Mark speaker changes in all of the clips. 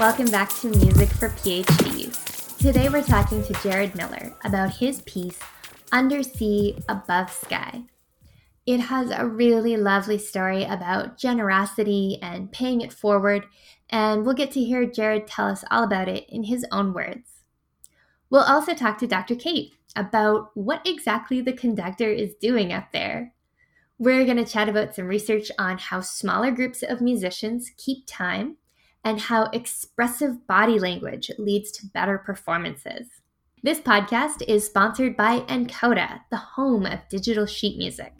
Speaker 1: welcome back to Music for PhDs. Today we're talking to Jared Miller about his piece, Under Sea Above Sky. It has a really lovely story about generosity and paying it forward, and we'll get to hear Jared tell us all about it in his own words. We'll also talk to Dr. Kate about what exactly the conductor is doing up there. We're going to chat about some research on how smaller groups of musicians keep time and how expressive body language leads to better performances. This podcast is sponsored by nkoda, the home of digital sheet music.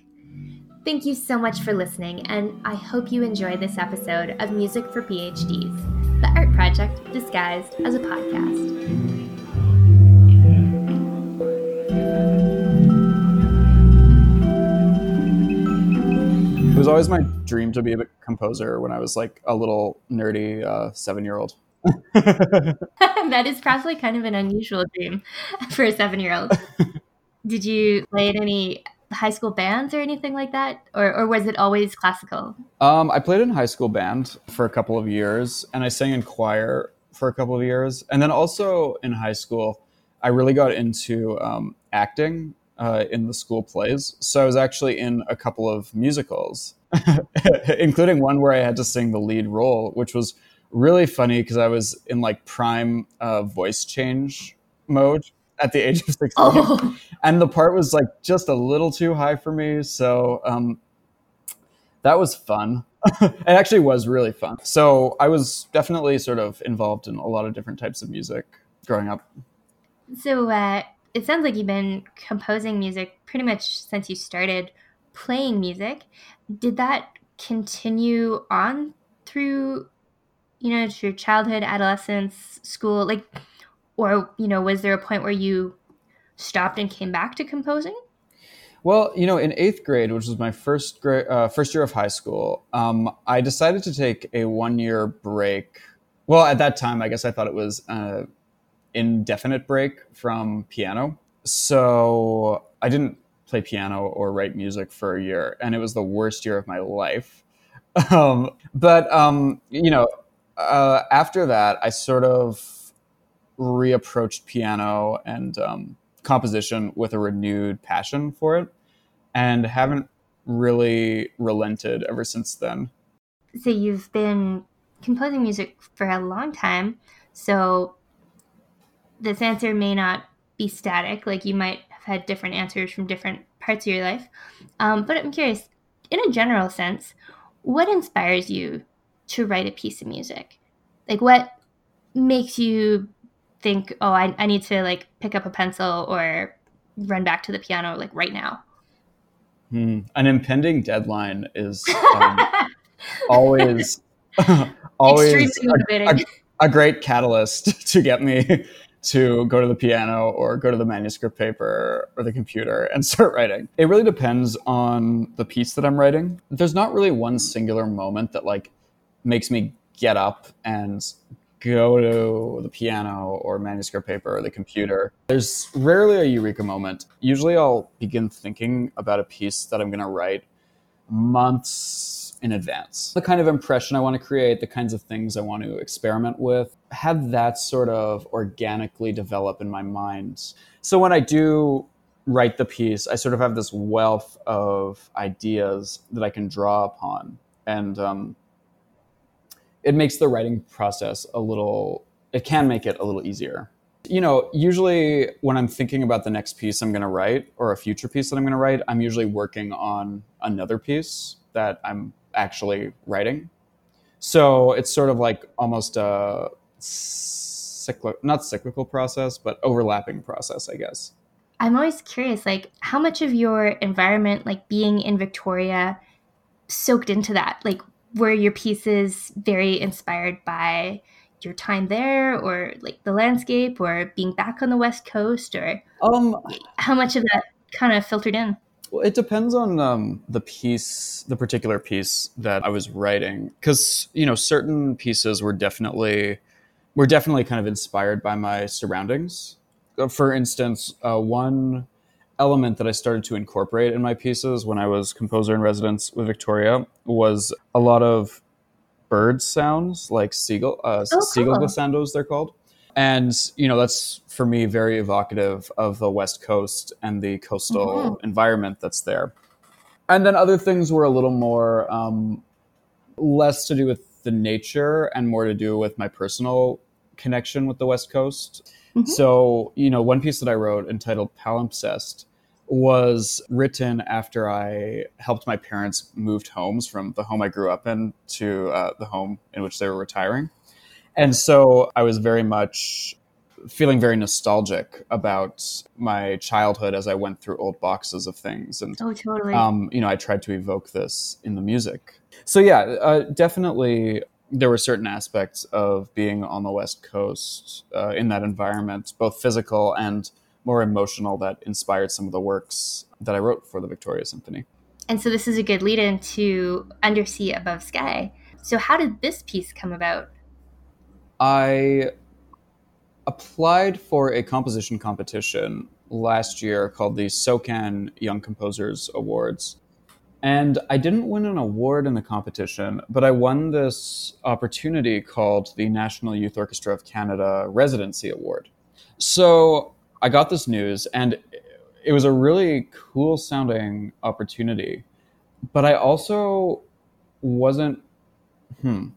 Speaker 1: Thank you so much for listening, and I hope you enjoy this episode of Music for PhDs, the art project disguised as a podcast.
Speaker 2: Was always my dream to be a composer when I was like a little nerdy uh, seven year old.
Speaker 1: that is probably kind of an unusual dream for a seven year old. Did you play in any high school bands or anything like that? Or, or was it always classical?
Speaker 2: Um, I played in high school band for a couple of years and I sang in choir for a couple of years. And then also in high school, I really got into um, acting uh, in the school plays. So I was actually in a couple of musicals, including one where I had to sing the lead role, which was really funny because I was in like prime uh, voice change mode at the age of 16. Oh. And the part was like just a little too high for me. So um, that was fun. it actually was really fun. So I was definitely sort of involved in a lot of different types of music growing up.
Speaker 1: So, uh, it sounds like you've been composing music pretty much since you started playing music. Did that continue on through, you know, to your childhood, adolescence, school, like, or you know, was there a point where you stopped and came back to composing?
Speaker 2: Well, you know, in eighth grade, which was my first grade, uh, first year of high school, um, I decided to take a one year break. Well, at that time, I guess I thought it was. Uh, indefinite break from piano. So I didn't play piano or write music for a year, and it was the worst year of my life. Um, but um, you know, uh, after that, I sort of reapproached piano and um, composition with a renewed passion for it, and haven't really relented ever since then.
Speaker 1: So you've been composing music for a long time. So this answer may not be static. Like you might have had different answers from different parts of your life. Um, but I'm curious, in a general sense, what inspires you to write a piece of music? Like what makes you think, oh, I, I need to like pick up a pencil or run back to the piano like right now?
Speaker 2: Hmm. An impending deadline is um, always always a, a, a, great catalyst to get me to go to the piano or go to the manuscript paper or the computer and start writing. It really depends on the piece that I'm writing. There's not really one singular moment that like makes me get up and go to the piano or manuscript paper or the computer. There's rarely a eureka moment. Usually I'll begin thinking about a piece that I'm going to write months in advance. The kind of impression I want to create, the kinds of things I want to experiment with, have that sort of organically develop in my mind. So when I do write the piece, I sort of have this wealth of ideas that I can draw upon. And um, it makes the writing process a little, it can make it a little easier. You know, usually when I'm thinking about the next piece I'm going to write or a future piece that I'm going to write, I'm usually working on another piece that I'm actually writing. So it's sort of like almost a cyclic, not cyclical process, but overlapping process, I guess.
Speaker 1: I'm always curious, like how much of your environment, like being in Victoria, soaked into that? Like, were your pieces very inspired by your time there, or like the landscape, or being back on the West Coast, or um, how much of that kind of filtered in?
Speaker 2: Well, it depends on um, the piece, the particular piece that I was writing, because you know certain pieces were definitely were definitely kind of inspired by my surroundings. Uh, for instance, uh, one element that I started to incorporate in my pieces when I was composer in residence with Victoria was a lot of bird sounds like seagull, uh, oh, seagull cool. glissandos, they're called. And, you know, that's for me very evocative of the West Coast and the coastal mm-hmm. environment that's there. And then other things were a little more, um, less to do with the nature and more to do with my personal connection with the West Coast. Mm-hmm. So, you know, one piece that I wrote entitled Palimpsest was written after I helped my parents moved homes from the home I grew up in to uh, the home in which they were retiring. And so I was very much feeling very nostalgic about my childhood as I went through old boxes of things. And,
Speaker 1: oh, totally.
Speaker 2: Um, you know, I tried to evoke this in the music. So, yeah, uh, definitely there were certain aspects of being on the West Coast uh, in that environment, both physical and more emotional, that inspired some of the works that I wrote for the Victoria Symphony.
Speaker 1: And so, this is a good lead in to Under Sea Above Sky. So, how did this piece come about?
Speaker 2: I applied for a composition competition last year called the SOCAN Young Composers Awards. And I didn't win an award in the competition, but I won this opportunity called the National Youth Orchestra of Canada Residency Award. So I got this news, and it was a really cool sounding opportunity. But I also wasn't, hmm,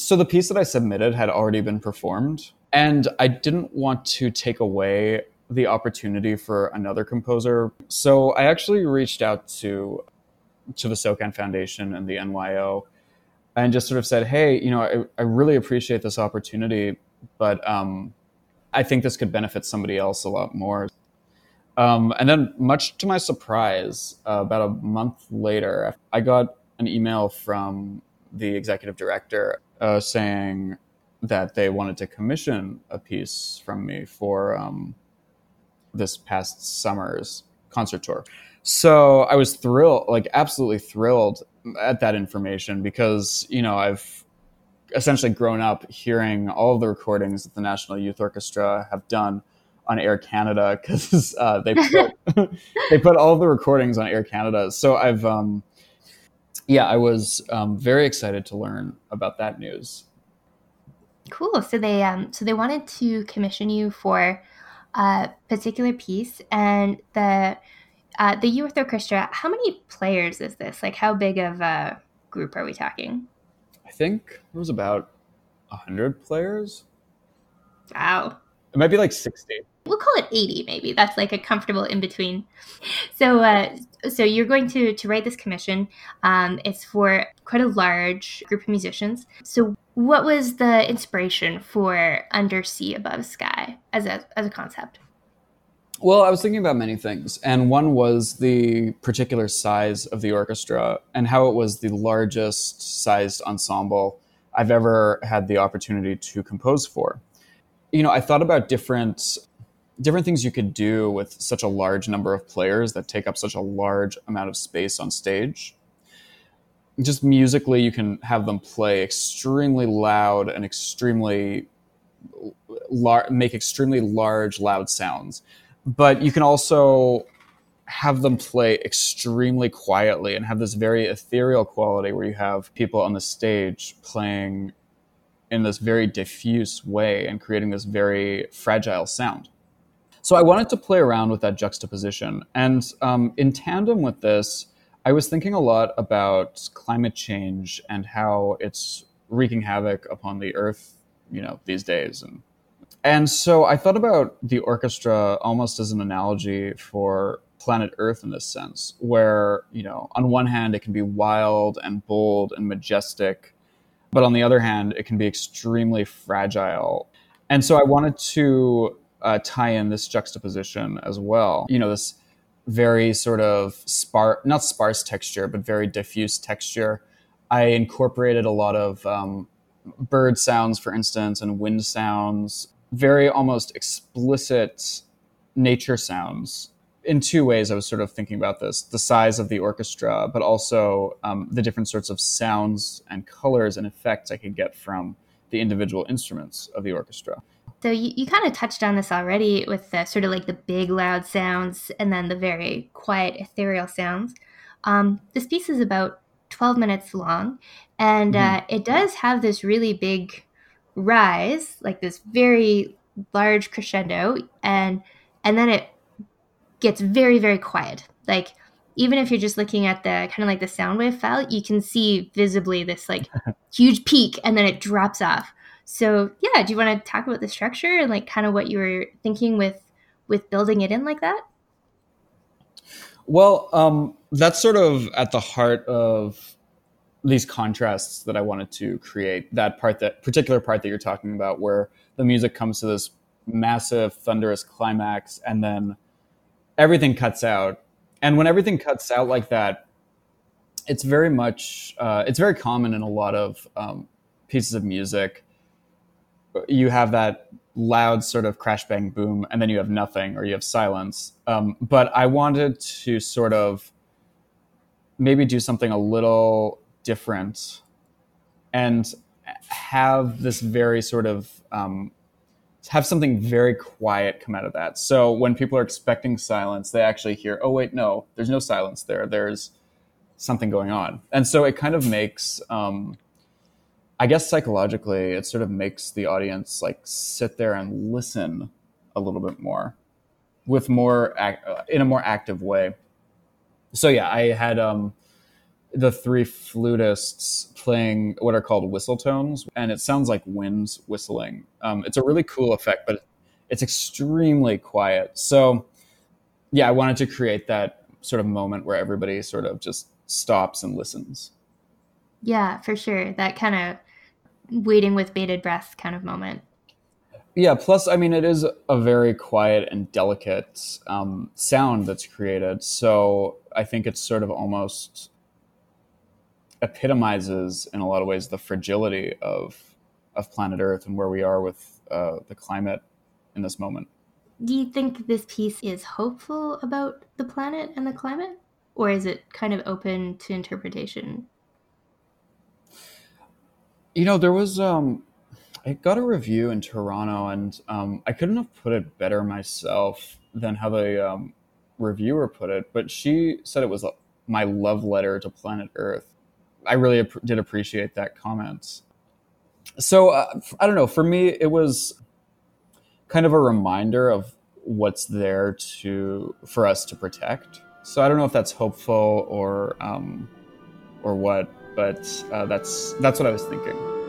Speaker 2: so the piece that I submitted had already been performed, and I didn't want to take away the opportunity for another composer. So I actually reached out to to the SOCAN Foundation and the NYO and just sort of said, hey, you know, I, I really appreciate this opportunity, but um, I think this could benefit somebody else a lot more. Um, and then, much to my surprise, uh, about a month later, I got an email from the executive director uh, saying that they wanted to commission a piece from me for um, this past summer's concert tour. So I was thrilled, like absolutely thrilled at that information because, you know, I've essentially grown up hearing all of the recordings that the National Youth Orchestra have done on Air Canada because uh, they put, they put all the recordings on Air Canada. So I've um, yeah, I was um, very excited to learn about that news.
Speaker 1: Cool. So they um, so they wanted to commission you for a particular piece, and the uh, the youth orchestra. How many players is this? Like, how big of a group are we talking?
Speaker 2: I think it was about hundred players.
Speaker 1: Wow.
Speaker 2: It might be like sixty.
Speaker 1: We'll call it 80 maybe. That's like a comfortable in between so uh, so you're going to to write this commission. Um, it's for quite a large group of musicians. So what was the inspiration for under sea above sky as a as a concept?
Speaker 2: Well, I was thinking about many things, and one was the particular size of the orchestra and how it was the largest sized ensemble I've ever had the opportunity to compose for. You know, I thought about different different things you could do with such a large number of players that take up such a large amount of space on stage. Just musically, you can have them play extremely loud and extremely lar- make extremely large, loud sounds. But you can also have them play extremely quietly and have this very ethereal quality where you have people on the stage playing in this very diffuse way and creating this very fragile sound. So I wanted to play around with that juxtaposition. And um, in tandem with this, I was thinking a lot about climate change and how it's wreaking havoc upon the earth, you know, these days. And, and so I thought about the orchestra almost as an analogy for planet Earth in this sense, where, you know, on one hand, it can be wild and bold and majestic, but on the other hand, it can be extremely fragile. And so I wanted to uh, tie in this juxtaposition as well. You know, this very sort of sparse, not sparse texture, but very diffuse texture. I incorporated a lot of um, bird sounds, for instance, and wind sounds, very almost explicit nature sounds. In two ways, I was sort of thinking about this the size of the orchestra, but also um, the different sorts of sounds and colors and effects I could get from the individual instruments of the orchestra.
Speaker 1: So you, you kind of touched on this already with the sort of like the big loud sounds and then the very quiet ethereal sounds. Um, this piece is about 12 minutes long. And mm-hmm. uh, it does have this really big rise, like this very large crescendo. And, and then it gets very, very quiet. Like, even if you're just looking at the kind of like the sound wave file, you can see visibly this like huge peak and then it drops off. So yeah, do you want to talk about the structure and like kind of what you were thinking with with building it in like that?
Speaker 2: Well, um, that's sort of at the heart of these contrasts that I wanted to create. That part, that particular part that you're talking about, where the music comes to this massive, thunderous climax, and then everything cuts out. And when everything cuts out like that, it's very much, uh, it's very common in a lot of um, pieces of music. You have that loud sort of crash bang boom and then you have nothing or you have silence um, but i wanted to sort of maybe do something a little different and have this very sort of um, have something very quiet come out of that. So when people are expecting silence they actually hear oh wait no there's no silence there. There's something going on. And so it kind of makes um, I guess psychologically, it sort of makes the audience like sit there and listen a little bit more, with more uh, in a more active way. So yeah, I had um, the three flutists playing what are called whistle tones, and it sounds like winds whistling. Um, it's a really cool effect, but it's extremely quiet. So yeah, I wanted to create that sort of moment where everybody sort of just stops and listens.
Speaker 1: Yeah, for sure. That kind of waiting with bated breath kind of moment.
Speaker 2: Yeah. Plus, I mean, it is a very quiet and delicate um, sound that's created. So I think it's sort of almost epitomizes, in a lot of ways, the fragility of of planet Earth and where we are with uh, the climate in this moment.
Speaker 1: Do you think this piece is hopeful about the planet and the climate, or is it kind of open to interpretation?
Speaker 2: You know, there was um I got a review in Toronto and um, I couldn't have put it better myself than how the um, reviewer put it, but she said it was my love letter to planet Earth. I really ap- did appreciate that comment. So uh, I don't know, for me it was kind of a reminder of what's there to for us to protect. So I don't know if that's hopeful or um, or what but uh, that's that's what I was thinking.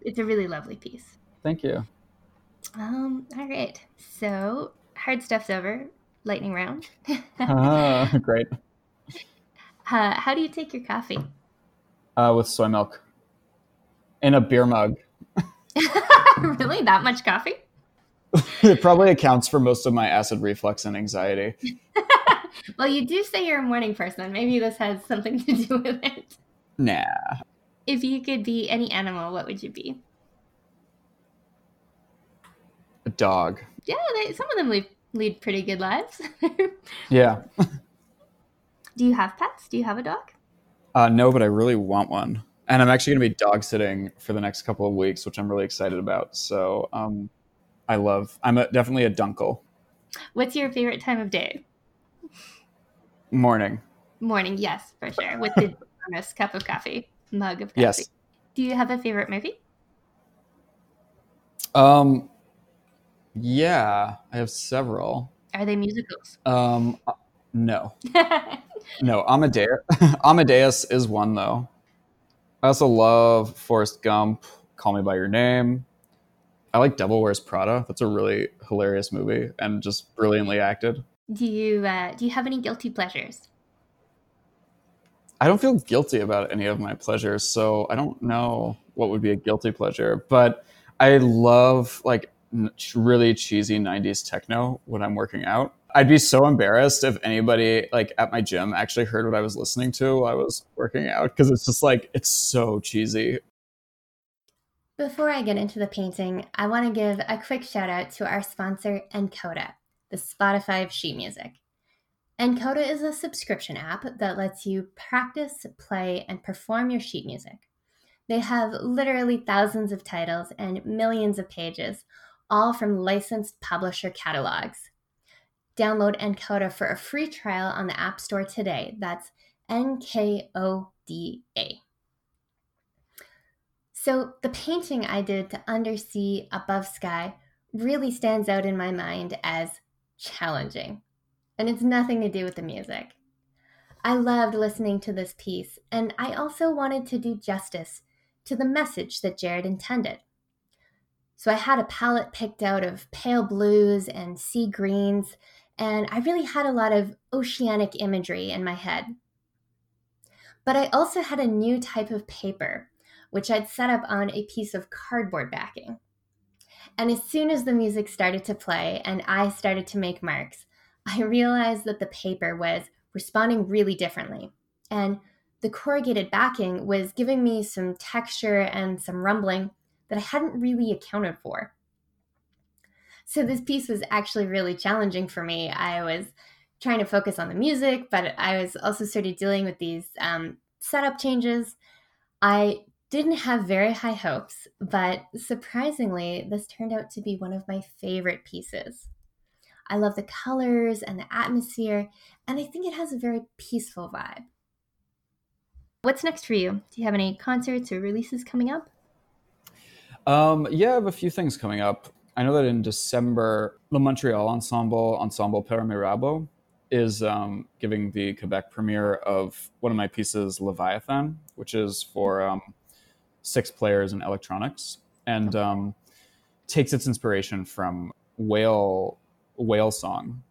Speaker 1: It's a really lovely piece.
Speaker 2: Thank you.
Speaker 1: Um, all right. So hard stuff's over. Lightning round.
Speaker 2: uh, great.
Speaker 1: Uh, how do you take your coffee?
Speaker 2: Uh, with soy milk. In a beer mug.
Speaker 1: really? That much coffee?
Speaker 2: it probably accounts for most of my acid reflux and anxiety.
Speaker 1: well, you do say you're a morning person. Maybe this has something to do with it.
Speaker 2: Nah.
Speaker 1: If you could be any animal, what would you be?
Speaker 2: A dog.
Speaker 1: Yeah, they, some of them lead, lead pretty good lives.
Speaker 2: yeah.
Speaker 1: Do you have pets? Do you have a dog?
Speaker 2: Uh, no, but I really want one. And I'm actually going to be dog sitting for the next couple of weeks, which I'm really excited about. So um, I love, I'm a, definitely a dunkle.
Speaker 1: What's your favorite time of day?
Speaker 2: Morning.
Speaker 1: Morning, yes, for sure. With the enormous cup of coffee, mug of coffee.
Speaker 2: Yes.
Speaker 1: Do you have a favorite movie?
Speaker 2: Um, yeah, I have several.
Speaker 1: Are they musicals?
Speaker 2: Um, uh, no. no, Amadeus. Amadeus is one though. I also love Forrest Gump. Call Me by Your Name. I like Devil Wears Prada. That's a really hilarious movie and just brilliantly acted.
Speaker 1: Do you uh, do you have any guilty pleasures?
Speaker 2: I don't feel guilty about any of my pleasures, so I don't know what would be a guilty pleasure. But I love like really cheesy 90s techno when I'm working out. I'd be so embarrassed if anybody like at my gym actually heard what I was listening to while I was working out because it's just like it's so cheesy.
Speaker 1: Before I get into the painting, I want to give a quick shout out to our sponsor nkoda, the Spotify of sheet music. Encoda is a subscription app that lets you practice, play, and perform your sheet music. They have literally thousands of titles and millions of pages, all from licensed publisher catalogs. Download nkoda for a free trial on the App Store today. That's N K O D A. So, the painting I did to Under Sea Above Sky really stands out in my mind as challenging, and it's nothing to do with the music. I loved listening to this piece, and I also wanted to do justice to the message that Jared intended. So I had a palette picked out of pale blues and sea greens, and I really had a lot of oceanic imagery in my head. But I also had a new type of paper, which I'd set up on a piece of cardboard backing. And as soon as the music started to play and I started to make marks, I realized that the paper was responding really differently. And the corrugated backing was giving me some texture and some rumbling that I hadn't really accounted for. So this piece was actually really challenging for me. I was trying to focus on the music, but I was also sort of dealing with these um, setup changes. I didn't have very high hopes, but surprisingly, this turned out to be one of my favorite pieces. I love the colors and the atmosphere, and I think it has a very peaceful vibe. What's next for you? Do you have any concerts or releases coming up?
Speaker 2: Um, yeah, I have a few things coming up. I know that in December, the Montreal Ensemble, Ensemble Paramirabo, is um, giving the Quebec premiere of one of my pieces, Leviathan, which is for um, six players in electronics, and um, takes its inspiration from whale whale song.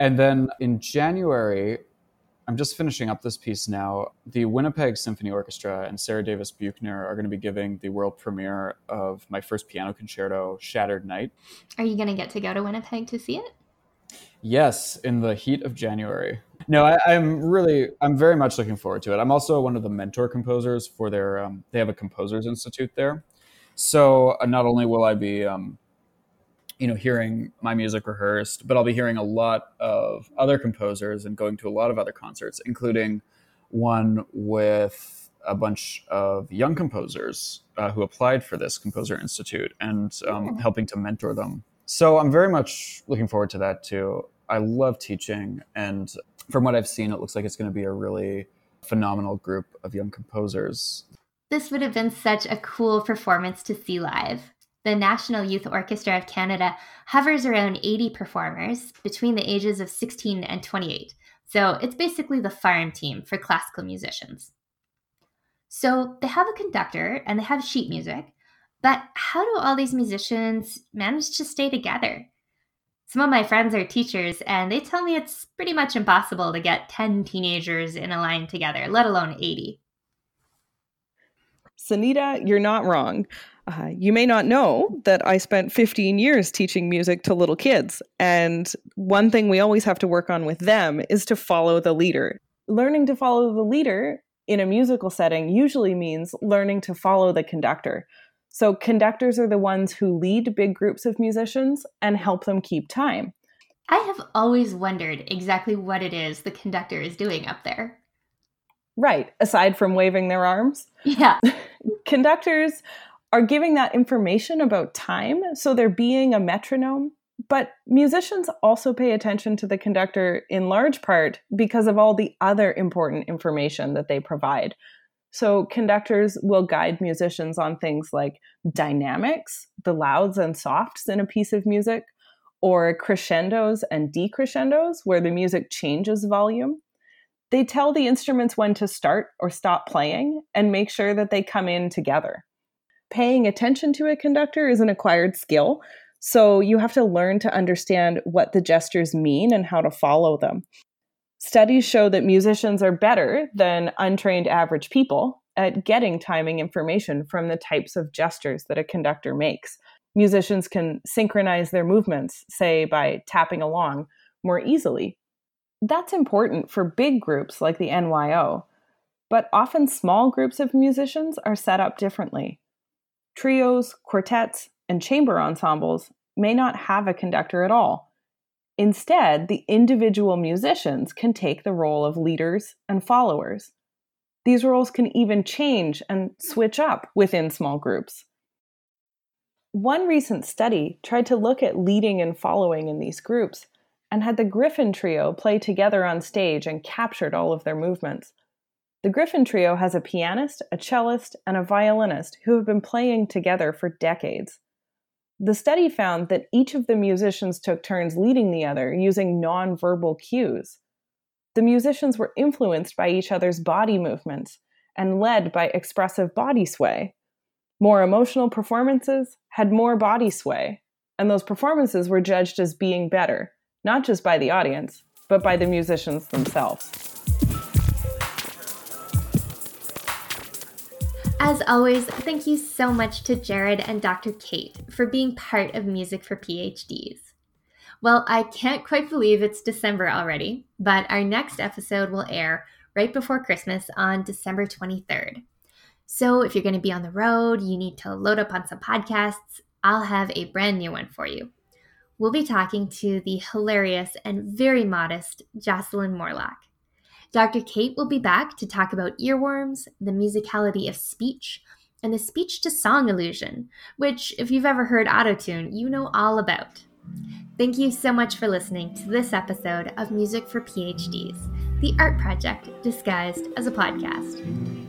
Speaker 2: And then in January, I'm just finishing up this piece now. The Winnipeg Symphony Orchestra and Sarah Davis Buechner are going to be giving the world premiere of my first piano concerto, Shattered Night.
Speaker 1: Are you going to get to go to Winnipeg to see it?
Speaker 2: Yes, in the heat of January. No, I, am really, I'm very much looking forward to it. I'm also one of the mentor composers for their, um, they have a composers institute there. So uh, not only will I be um, you know hearing my music rehearsed but i'll be hearing a lot of other composers and going to a lot of other concerts including one with a bunch of young composers uh, who applied for this composer institute and um, yeah. helping to mentor them. So i'm very much looking forward to that too. I love teaching and from what i've seen it looks like it's going to be a really phenomenal group of young composers.
Speaker 1: This would have been such a cool performance to see live the National Youth Orchestra of Canada hovers around 80 performers between the ages of 16 and 28. So it's basically the farm team for classical musicians. So they have a conductor and they have sheet music, But how do all these musicians manage to stay together? Some of my friends are teachers, and they tell me it's pretty much impossible to get 10 teenagers in a line together, let alone 80.
Speaker 3: Sunita, you're not wrong. Uh, you may not know that I spent 15 years teaching music to little kids. And one thing we always have to work on with them is to follow the leader. Learning to follow the leader in a musical setting usually means learning to follow the conductor. So, conductors are the ones who lead big groups of musicians and help them keep time.
Speaker 1: I have always wondered exactly what it is the conductor is doing up there.
Speaker 3: Right, aside from waving their arms.
Speaker 1: Yeah.
Speaker 3: Conductors are giving that information about time, so they're being a metronome. But musicians also pay attention to the conductor in large part because of all the other important information that they provide. So, conductors will guide musicians on things like dynamics, the louds and softs in a piece of music, or crescendos and decrescendos, where the music changes volume. They tell the instruments when to start or stop playing and make sure that they come in together. Paying attention to a conductor is an acquired skill, so you have to learn to understand what the gestures mean and how to follow them. Studies show that musicians are better than untrained average people at getting timing information from the types of gestures that a conductor makes. Musicians can synchronize their movements, say by tapping along, more easily. That's important for big groups like the NYO, but often small groups of musicians are set up differently. Trios, quartets, and chamber ensembles may not have a conductor at all Instead, the individual musicians can take the role of leaders and followers. These roles can even change and switch up within small groups. One recent study tried to look at leading and following in these groups and had the Gryphon Trio play together on stage and captured all of their movements. The Gryphon Trio has a pianist, a cellist, and a violinist who have been playing together for decades. The study found that each of the musicians took turns leading the other using nonverbal cues. The musicians were influenced by each other's body movements and led by expressive body sway. More emotional performances had more body sway, and those performances were judged as being better, not just by the audience, but by the musicians themselves.
Speaker 1: As always, thank you so much to Jared and Dr. Kate for being part of Music for PhDs. Well, I can't quite believe it's December already, but our next episode will air right before Christmas on December 23rd. So if you're going to be on the road, you need to load up on some podcasts, I'll have a brand new one for you. We'll be talking to the hilarious and very modest Jocelyn Morlock. Dr. Kate will be back to talk about earworms, the musicality of speech, and the speech to song illusion, which, if you've ever heard autotune, you know all about. Thank you so much for listening to this episode of Music for PhDs, the art project disguised as a podcast.